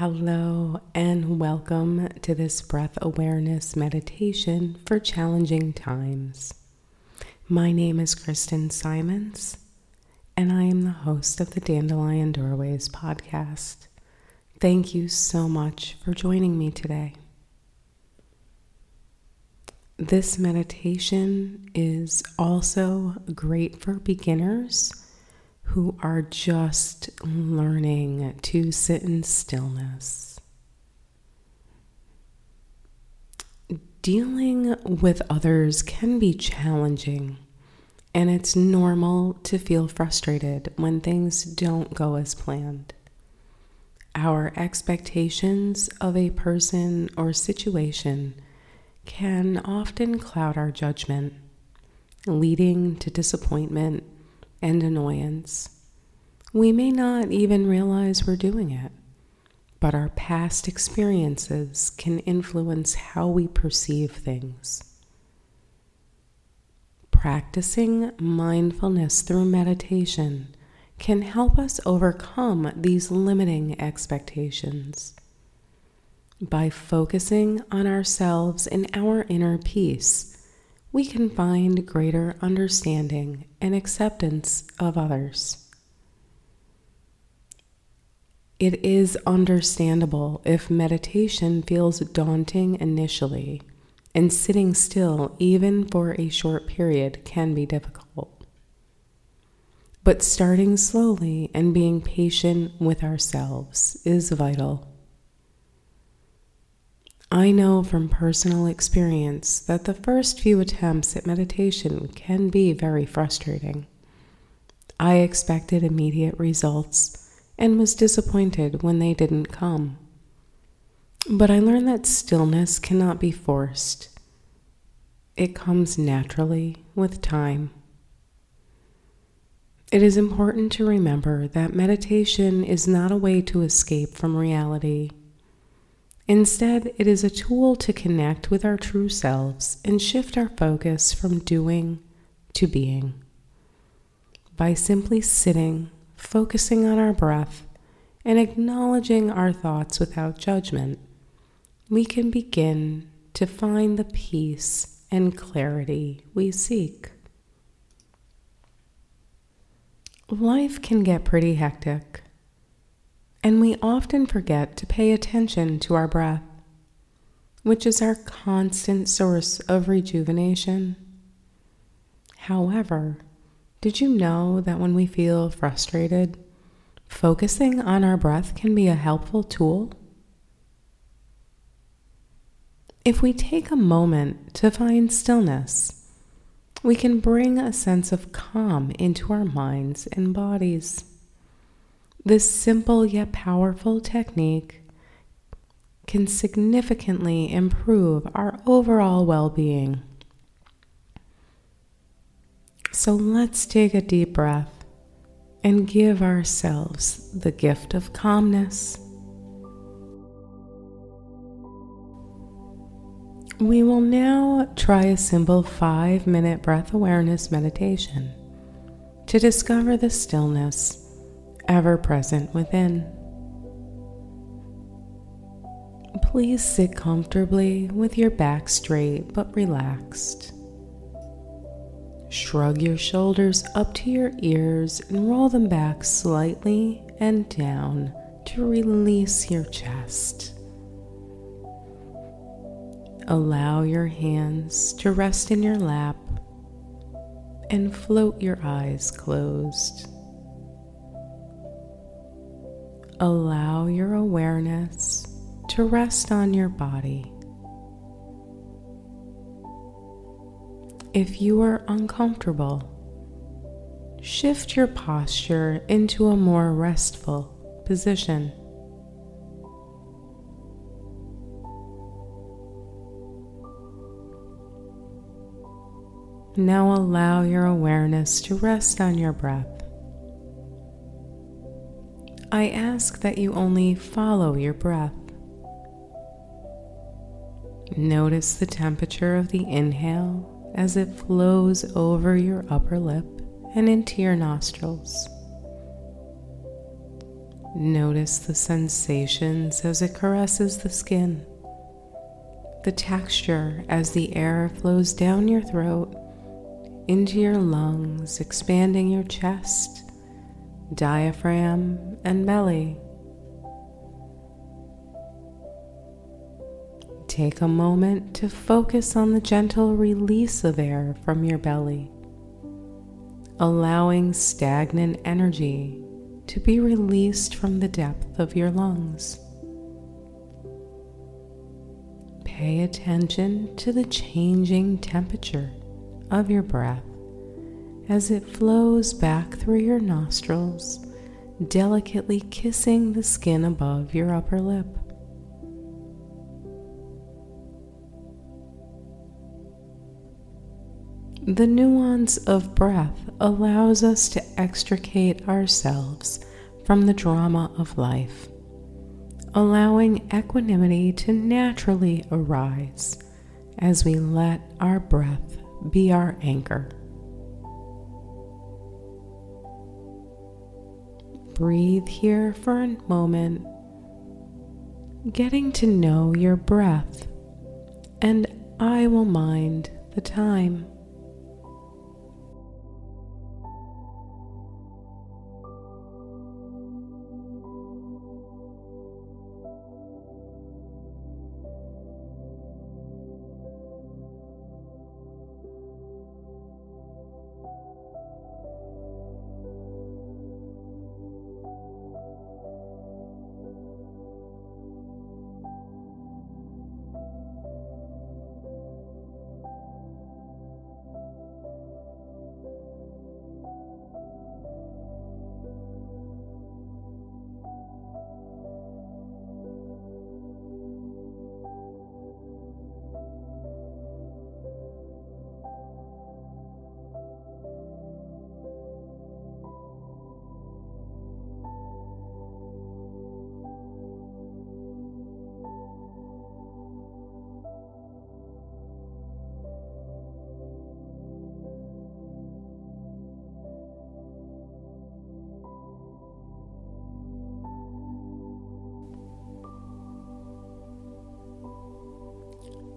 Hello, and welcome to this breath awareness meditation for challenging times. My name is Kristen Simons, and I am the host of the Dandelion Doorways podcast. Thank you so much for joining me today. This meditation is also great for beginners who are just learning to sit in stillness. Dealing with others can be challenging, and it's normal to feel frustrated when things don't go as planned. Our expectations of a person or situation can often cloud our judgment, leading to disappointment and annoyance. We may not even realize we're doing it, but our past experiences can influence how we perceive things. Practicing mindfulness through meditation can help us overcome these limiting expectations. By focusing on ourselves and our inner peace, we can find greater understanding and acceptance of others. It is understandable if meditation feels daunting initially, and sitting still, even for a short period, can be difficult. But starting slowly and being patient with ourselves is vital. I know from personal experience that the first few attempts at meditation can be very frustrating. I expected immediate results and was disappointed when they didn't come. But I learned that stillness cannot be forced, it comes naturally with time. It is important to remember that meditation is not a way to escape from reality Instead, it is a tool to connect with our true selves and shift our focus from doing to being. By simply sitting, focusing on our breath, and acknowledging our thoughts without judgment, we can begin to find the peace and clarity we seek. Life can get pretty hectic and we often forget to pay attention to our breath, which is our constant source of rejuvenation. However, did you know that when we feel frustrated, focusing on our breath can be a helpful tool? If we take a moment to find stillness, we can bring a sense of calm into our minds and bodies. This simple yet powerful technique can significantly improve our overall well being. So let's take a deep breath and give ourselves the gift of calmness. We will now try a simple five minute breath awareness meditation to discover the stillness ever present within. Please sit comfortably with your back straight but relaxed. Shrug your shoulders up to your ears and roll them back slightly and down to release your chest. Allow your hands to rest in your lap and float your eyes closed. Allow your awareness to rest on your body. If you are uncomfortable, shift your posture into a more restful position. Now allow your awareness to rest on your breath. I ask that you only follow your breath. Notice the temperature of the inhale as it flows over your upper lip and into your nostrils. Notice the sensations as it caresses the skin, the texture as the air flows down your throat into your lungs, expanding your chest, diaphragm, and belly. Take a moment to focus on the gentle release of air from your belly, allowing stagnant energy to be released from the depth of your lungs. Pay attention to the changing temperature of your breath as it flows back through your nostrils, delicately kissing the skin above your upper lip. The nuance of breath allows us to extricate ourselves from the drama of life, allowing equanimity to naturally arise as we let our breath be our anchor. Breathe here for a moment, getting to know your breath, and I will mind the time.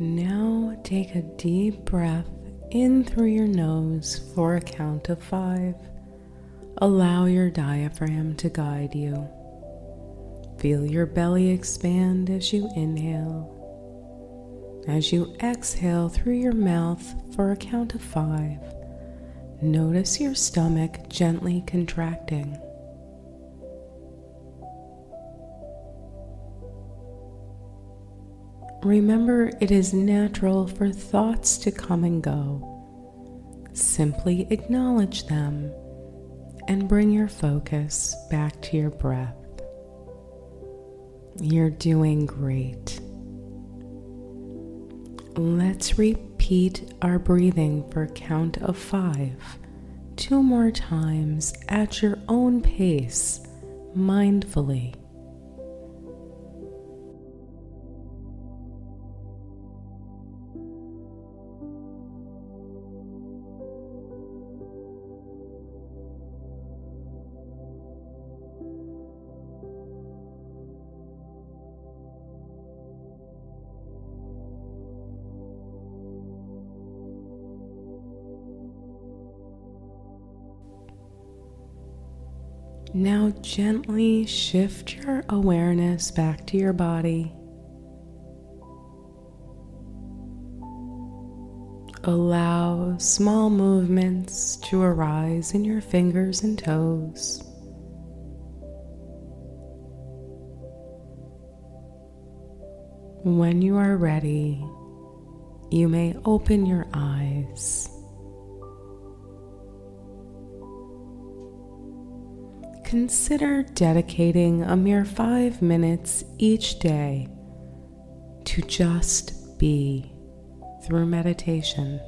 Now take a deep breath in through your nose for a count of five. Allow your diaphragm to guide you. Feel your belly expand as you inhale. As you exhale through your mouth for a count of five, notice your stomach gently contracting. Remember, it is natural for thoughts to come and go. Simply acknowledge them and bring your focus back to your breath. You're doing great. Let's repeat our breathing for a count of five, two more times at your own pace, mindfully. Now gently shift your awareness back to your body. Allow small movements to arise in your fingers and toes. When you are ready, you may open your eyes. Consider dedicating a mere five minutes each day to just be through meditation.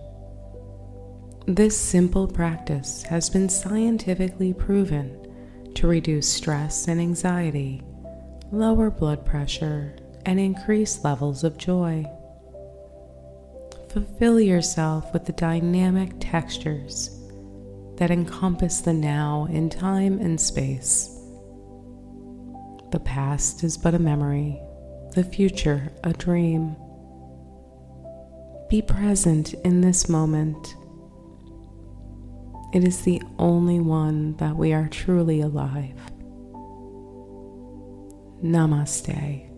This simple practice has been scientifically proven to reduce stress and anxiety, lower blood pressure, and increase levels of joy. Fulfill yourself with the dynamic textures that encompass the now in time and space. The past is but a memory, the future a dream. Be present in this moment. It is the only one that we are truly alive. Namaste.